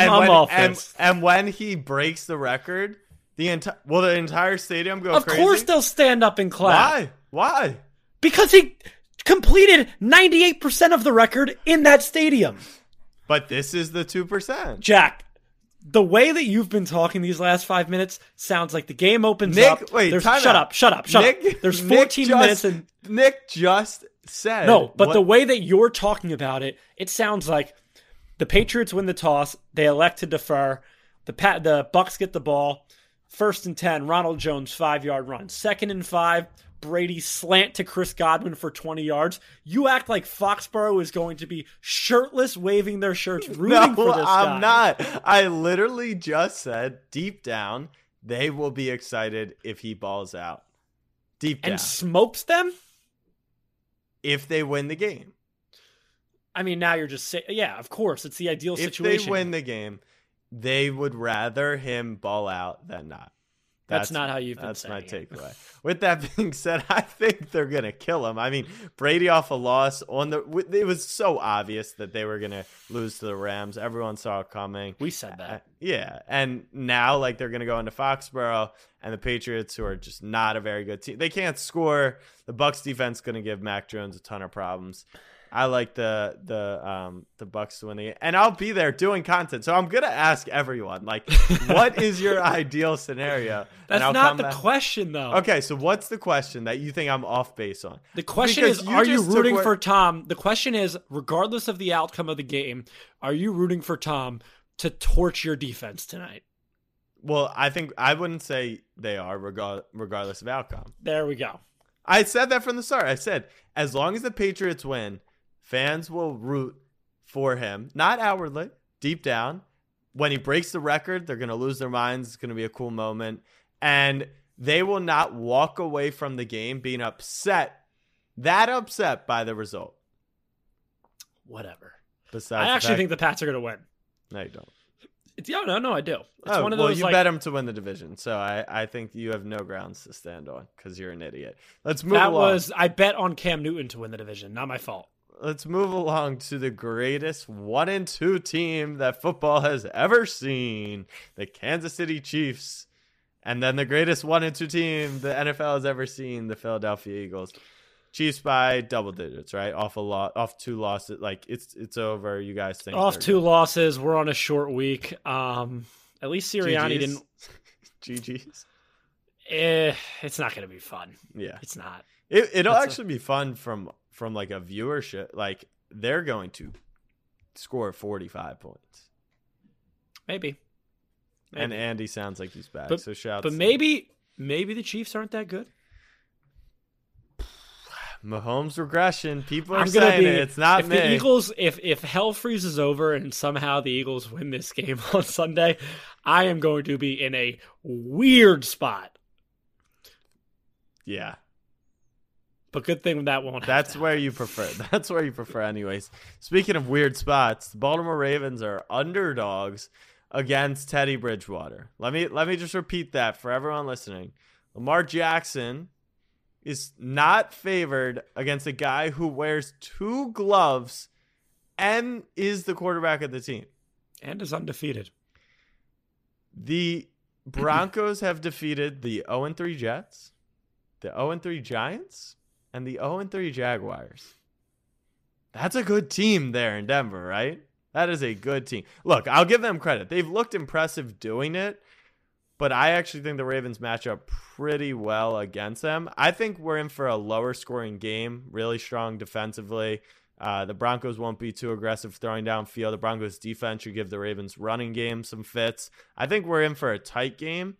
A: and
G: I'm
A: when,
G: off
A: and, and when he breaks the record, the entire will the entire stadium go
G: Of
A: crazy?
G: course they'll stand up and clap.
A: Why? Why?
G: Because he completed 98% of the record in that stadium.
A: But this is the two percent.
G: Jack, the way that you've been talking these last five minutes sounds like the game opens
A: Nick,
G: up.
A: wait,
G: There's,
A: time
G: shut
A: out.
G: up, shut up, shut
A: Nick,
G: up. There's 14
A: just-
G: minutes and
A: Nick just said
G: no, but
A: what-
G: the way that you're talking about it, it sounds like the Patriots win the toss, they elect to defer, the pat, the Bucks get the ball, first and ten, Ronald Jones five yard run, second and five, Brady slant to Chris Godwin for twenty yards. You act like Foxborough is going to be shirtless, waving their shirts, rooting
A: no,
G: for this guy.
A: I'm not. I literally just said deep down they will be excited if he balls out. Deep down,
G: and smokes them.
A: if they win the game,
G: I mean, now you're just saying, yeah, of course, it's the ideal
A: if
G: situation.
A: If they win the game, they would rather him ball out than not.
G: That's not how you've been
A: That's my takeaway. With that being said, I think they're gonna kill him. I mean, Brady off a loss on the. It was so obvious that they were gonna lose to the Rams. Everyone saw it coming.
G: we said that.
A: Yeah, and now like they're gonna go into Foxborough, and the Patriots, who are just not a very good team, they can't score. The Bucks defense gonna give Mac Jones a ton of problems. I like the the um the Bucks to win the and I'll be there doing content. So I'm gonna ask everyone, like, what is your ideal scenario?
G: That's not the
A: back-
G: question, though.
A: Okay, so what's the question that you think I'm off base on?
G: The question
A: Because
G: is,
A: you
G: are you rooting
A: what-
G: for Tom? The question is, regardless of the outcome of the game, are you rooting for Tom to torch your defense tonight?
A: Well, I think I wouldn't say they are, regard, regardless of outcome.
G: There we go.
A: I said that from the start. I said as long as the Patriots win, fans will root for him, not outwardly, deep down. When he breaks the record, they're going to lose their minds. It's going to be a cool moment. And they will not walk away from the game being upset, that upset by the result.
G: Whatever.
A: Besides,
G: I actually
A: fact-
G: think the Pats are going to win.
A: no, you don't.
G: It's, yeah, no, no, I do. It's
A: oh,
G: one of
A: well, you
G: like
A: bet him to win the division, so I, I think you have no grounds to stand on because you're an idiot. Let's move
G: that
A: along.
G: was I bet on Cam Newton to win the division. Not my fault.
A: Let's move along to the greatest one and two team that football has ever seen, the Kansas City Chiefs, and then the greatest one and two team the NFL has ever seen, the Philadelphia Eagles. Chiefs by double digits, right? Off a lot, off two losses. Like it's it's over. You guys think
G: Off two losses, we're on a short week. Um, at least
A: good.
G: Sirianni
A: GGs?
G: didn't.
A: GGs.
G: Eh, it's not going to be fun.
A: Yeah,
G: It's not.
A: It, it'll
G: That's a-
A: actually be fun from from like a viewership. Like they're going to score forty five points.
G: Maybe.
A: And Andy sounds like he's back.
G: But-
A: so shout.
G: But maybe maybe the Chiefs aren't that good.
A: Mahomes regression. People are
G: I'm gonna
A: saying
G: be.
A: it. It's not
G: if
A: me.
G: the Eagles, if if hell freezes over and somehow the Eagles win this game on Sunday, I am going to be in a weird spot.
A: yeah,
G: But good thing that won't.
A: that's where you prefer. That's where you prefer, anyways. Speaking of weird spots, the Baltimore Ravens are underdogs against Teddy Bridgewater. Let me let me just repeat that for everyone listening. Lamar Jackson is not favored against a guy who wears two gloves and is the quarterback of the team.
G: and is undefeated.
A: The Broncos have defeated the 0 3 Jets, the 0 3 Giants, and the 0 3 Jaguars. That's a good team there in Denver, right? That is a good team. Look, I'll give them credit. They've looked impressive doing it, but I actually think the Ravens match up pretty well against them. I think we're in for a lower scoring game, really strong defensively. Uh, the Broncos won't be too aggressive throwing downfield. The Broncos defense should give the Ravens running game some fits. I think we're in for a tight game,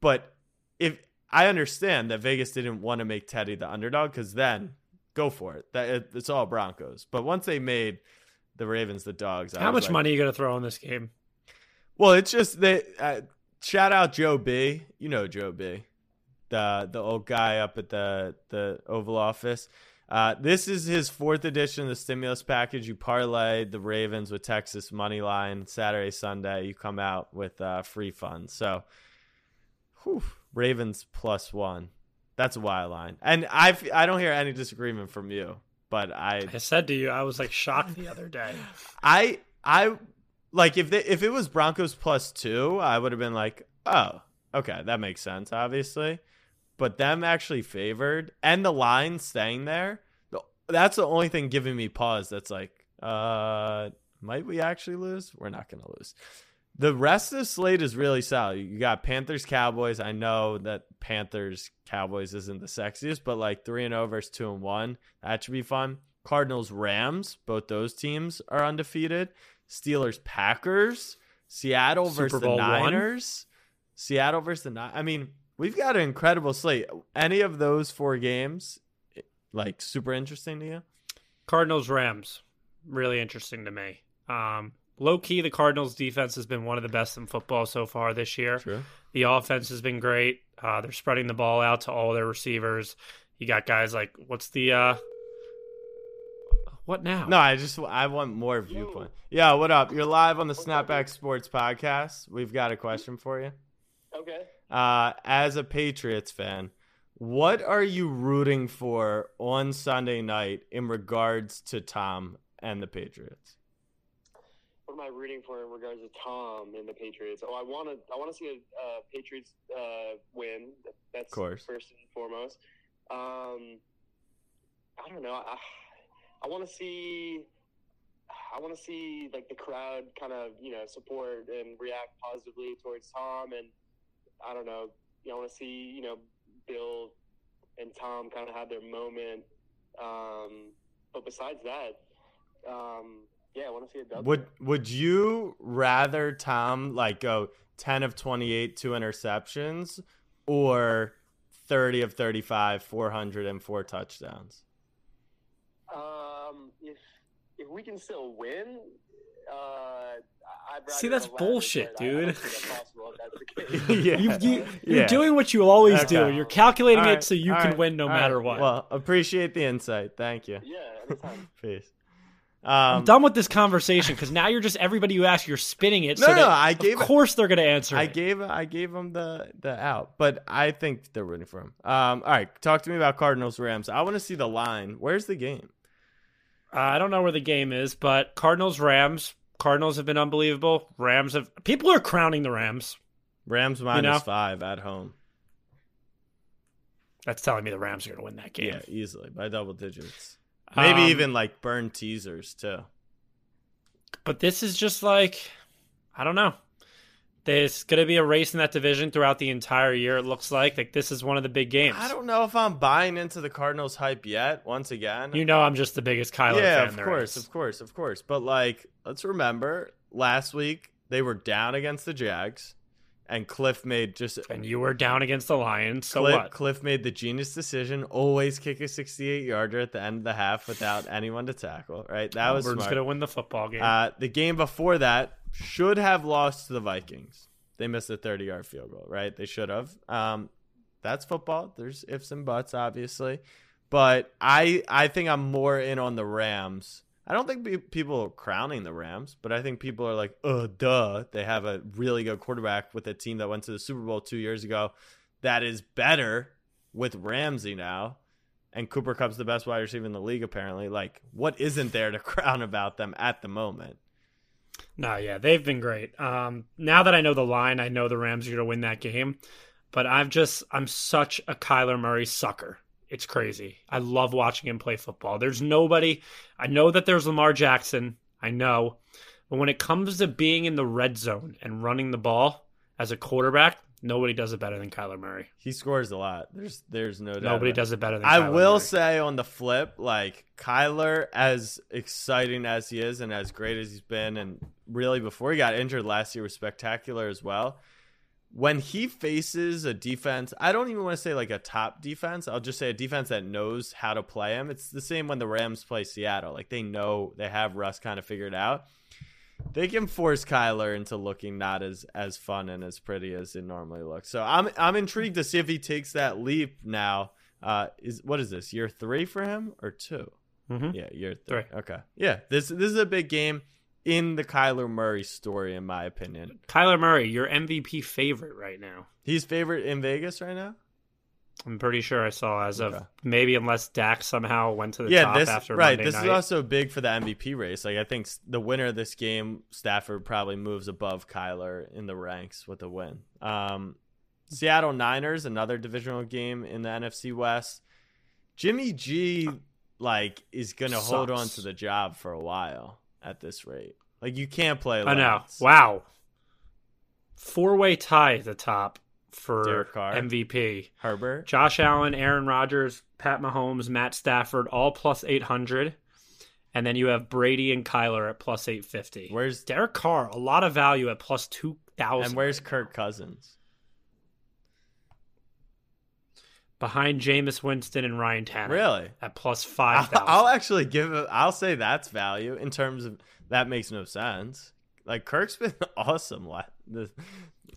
A: but if I understand that Vegas didn't want to make Teddy the underdog, because then go for it. That it, it's all Broncos. But once they made the Ravens the dogs, I
G: How much
A: like,
G: money are you going to throw in this game?
A: well, it's just that uh, shout out Joe B. You know Joe B. The the old guy up at the the Oval Office. Uh, this is his fourth edition of the stimulus package. You parlay the Ravens with Texas money line Saturday, Sunday. You come out with uh, free funds. So, whew, Ravens plus one. That's a wild line, and I I don't hear any disagreement from you. But I
G: I said to you, I was like shocked the other day.
A: I I like if they, if it was Broncos plus two, I would have been like, oh, okay, that makes sense, obviously. But them actually favored and the line staying there, that's the only thing giving me pause. That's like, uh, might we actually lose? We're not gonna lose. The rest of the slate is really solid. You got Panthers, Cowboys. I know that Panthers, Cowboys isn't the sexiest, but like three and zero versus two and one, that should be fun. Cardinals, Rams, both those teams are undefeated. Steelers, Packers, Seattle
G: Super
A: versus the
G: Bowl one?
A: Niners, Seattle versus the Niners. I mean, we've got an incredible slate. Any of those four games, like super interesting to you?
G: Cardinals Rams, really interesting to me. Um, low key, the Cardinals defense has been one of the best in football so far this year.
A: True.
G: The offense has been great. Uh, they're spreading the ball out to all their receivers. You got guys like what's the uh, what now?
A: No, I just I want more viewpoint. Yeah, what up? You're live on the Snapback Sports podcast. We've got a question for you.
J: Okay.
A: Uh, as a Patriots fan, what are you rooting for on Sunday night in regards to Tom and the Patriots?
J: Am I rooting for in regards to Tom and the Patriots? Oh, I want to. I want to see a uh, Patriots uh, win. That's
A: Of course.
J: first and foremost. Um, I don't know. I, I want to see. I want to see like the crowd kind of you know support and react positively towards Tom, and I don't know. You know, I want to see you know Bill and Tom kind of have their moment. Um, but besides that, um, yeah, I want to see a W.
A: Would Would you rather Tom like go ten of twenty eight, two interceptions, or thirty of thirty five, four hundred and four touchdowns?
J: Um, if if we can still win, uh, I'd
G: See, that's bullshit,
J: but I- I don't
G: dude.
J: think that's possible if that's the case.
A: yeah,
G: You, you, you're
A: Yeah.
G: doing what you always do. You're calculating
A: All
G: it so you
A: all
G: can
A: right,
G: win no
A: all
G: matter
A: right.
G: what.
A: Well, appreciate the insight. Thank you.
J: yeah, anytime.
A: Peace.
G: I'm
A: Um,
G: done with this conversation because now you're just everybody you ask, you're spinning it.
A: No,
G: so
A: no,
G: that,
A: I gave
G: Of course, they're going to answer.
A: I
G: it.
A: gave I gave them the the out, but I think they're rooting for him. Um, all right, talk to me about Cardinals Rams. I want to see the line. Where's the game?
G: Uh, I don't know where the game is, but Cardinals Rams. Cardinals have been unbelievable. Rams have. People are crowning the Rams.
A: Rams minus
G: know?
A: five at home.
G: That's telling me the Rams are going to win that game.
A: Yeah, easily by double digits. Maybe
G: Um,
A: even like burn teasers too.
G: But this is just like, I don't know. There's going to be a race in that division throughout the entire year. It looks like like this is one of the big games.
A: I don't know if I'm buying into the Cardinals hype yet. Once again,
G: You know, I'm just the biggest Kyler
A: yeah,
G: fan
A: of
G: there
A: course,
G: is.
A: of course, of course. But like, let's remember last week they were down against the Jags, and Cliff made just
G: And you were down against the Lions, so
A: Cliff,
G: what?
A: Cliff made the genius decision: always kick a 68 yarder at the end of the half without anyone to tackle. Right, that was
G: Auburn's
A: smart.
G: gonna win the football game.
A: Uh, the game before that should have lost to the Vikings. They missed a 30 yard field goal, right? They should have. Um, that's football. There's ifs and buts, obviously, but I I think I'm more in on the Rams. I don't think people are crowning the Rams, but I think people are like, uh, duh. They have a really good quarterback with a team that went to the Super Bowl two years ago that is better with Ramsey now. And Cooper Kupp's the best wide receiver in the league, apparently. Like, what isn't there to crown about them at the moment?
G: No, yeah, they've been great. Um, now that I know the line, I know the Rams are going to win that game. But I've just, I'm such a Kyler Murray sucker. It's crazy. I love watching him play football. There's nobody, I know that there's Lamar Jackson. I know. But when it comes to being in the red zone and running the ball as a quarterback, nobody does it better than Kyler Murray.
A: He scores a lot. There's there's no doubt.
G: Nobody does it better than
A: I
G: Kyler
A: will
G: Murray.
A: say on the flip, like Kyler, as exciting as he is and as great as he's been, and really before he got injured last year was spectacular as well. When he faces a defense, I don't even want to say like a top defense. I'll just say a defense that knows how to play him. It's the same when the Rams play Seattle. Like they know they have Russ kind of figured out. They can force Kyler into looking not as as fun and as pretty as it normally looks. So I'm I'm intrigued to see if he takes that leap now. Uh, is what is this year three for him or 2
G: Mhm.
A: Yeah, year three.
G: Three.
A: Okay, yeah. This this is a big game in the Kyler Murray story, in my opinion.
G: Kyler Murray, your MVP favorite right now.
A: He's favorite in Vegas right now.
G: I'm pretty sure I saw as of maybe unless Dak somehow went to the
A: yeah,
G: top
A: this
G: after
A: right.
G: Monday
A: this
G: night.
A: is also big for the MVP race. Like I think the winner of this game, Stafford probably moves above Kyler in the ranks with a win. Um, Seattle Niners, another divisional game in the NFC West. Jimmy G, like, is gonna hold on to the job for a while at this rate. Like you can't play.
G: I know. Wow. Four way tie at the top for. MVP.
A: Herbert.
G: Josh Allen, Aaron Rodgers, Pat Mahomes, Matt Stafford, all plus 800. And then you have Brady and Kyler at plus 850.
A: Where's
G: Derek Carr? A lot of value at plus 2,000.
A: and where's Kirk Cousins?
G: Behind Jameis Winston and Ryan Tannehill.
A: Really?
G: At plus
A: I'll,
G: 5,000.
A: I'll actually give it. I'll say that's value in terms of that makes no sense. Like Kirk's been awesome.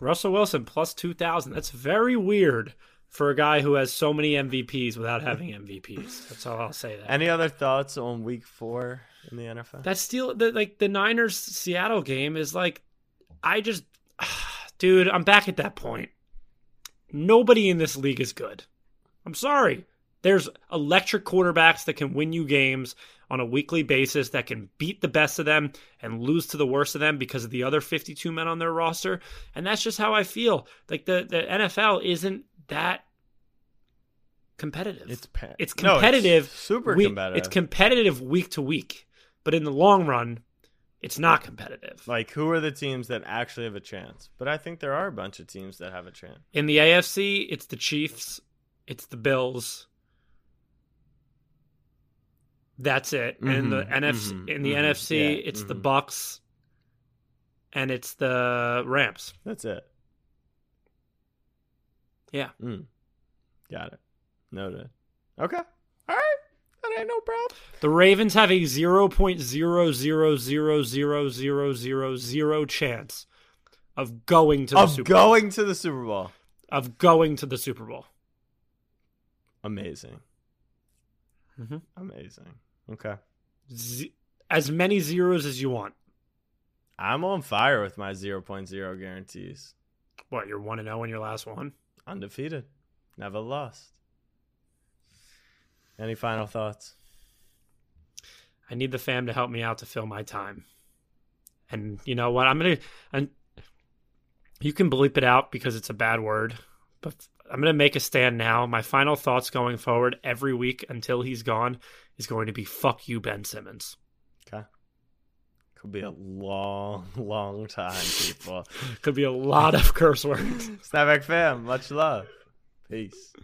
G: Russell Wilson plus 2,000. That's very weird for a guy who has so many MVPs without having MVPs. That's all I'll say. That.
A: Any other thoughts on Week Four in the NFL?
G: That still the, like the Niners Seattle game is like I just dude, I'm back at that point. Nobody in this league is good. I'm sorry. There's electric quarterbacks that can win you games on a weekly basis that can beat the best of them and lose to the worst of them because of the other 52 men on their roster and that's just how I feel. Like the the NFL isn't that competitive.
A: It's pa-
G: it's
A: No, it's
G: competitive.
A: super
G: week-
A: competitive.
G: It's competitive week to week, but in the long run, it's not competitive.
A: like who are the teams that actually have a chance? But I think there are a bunch of teams that have a chance.
G: In the AFC, it's the Chiefs, it's the Bills. That's it. And in the NFC,
A: mhm,
G: in the
A: mhm,
G: NFC,
A: yeah,
G: it's the
A: mhm.
G: Bucks, and it's the Rams.
A: That's it.
G: Yeah.
A: Mm. Got it. Noted. Okay. All right. That ain't no problem.
G: The Ravens have a zero point zero zero zero zero zero zero zero chance of going to the
A: Of
G: Super Bowl.
A: going to the Super Bowl.
G: Of going to the Super Bowl.
A: Amazing.
G: Mhm.
A: Amazing. Okay.
G: Z- as many zeros as you want.
A: I'm on fire with my 0.0 guarantees.
G: What, you're 1 and 0 in your last one?
A: Undefeated. Never lost. Any final thoughts?
G: I need the fam to help me out to fill my time. And you know what? I'm going to and you can bleep it out because it's a bad word, but I'm going to make a stand now. My final thoughts going forward every week until he's gone is going to be fuck you Ben Simmons.
A: Okay. Could be a long, long time, people.
G: Could be a lot of curse words.
A: Snapback fam, much love. Peace.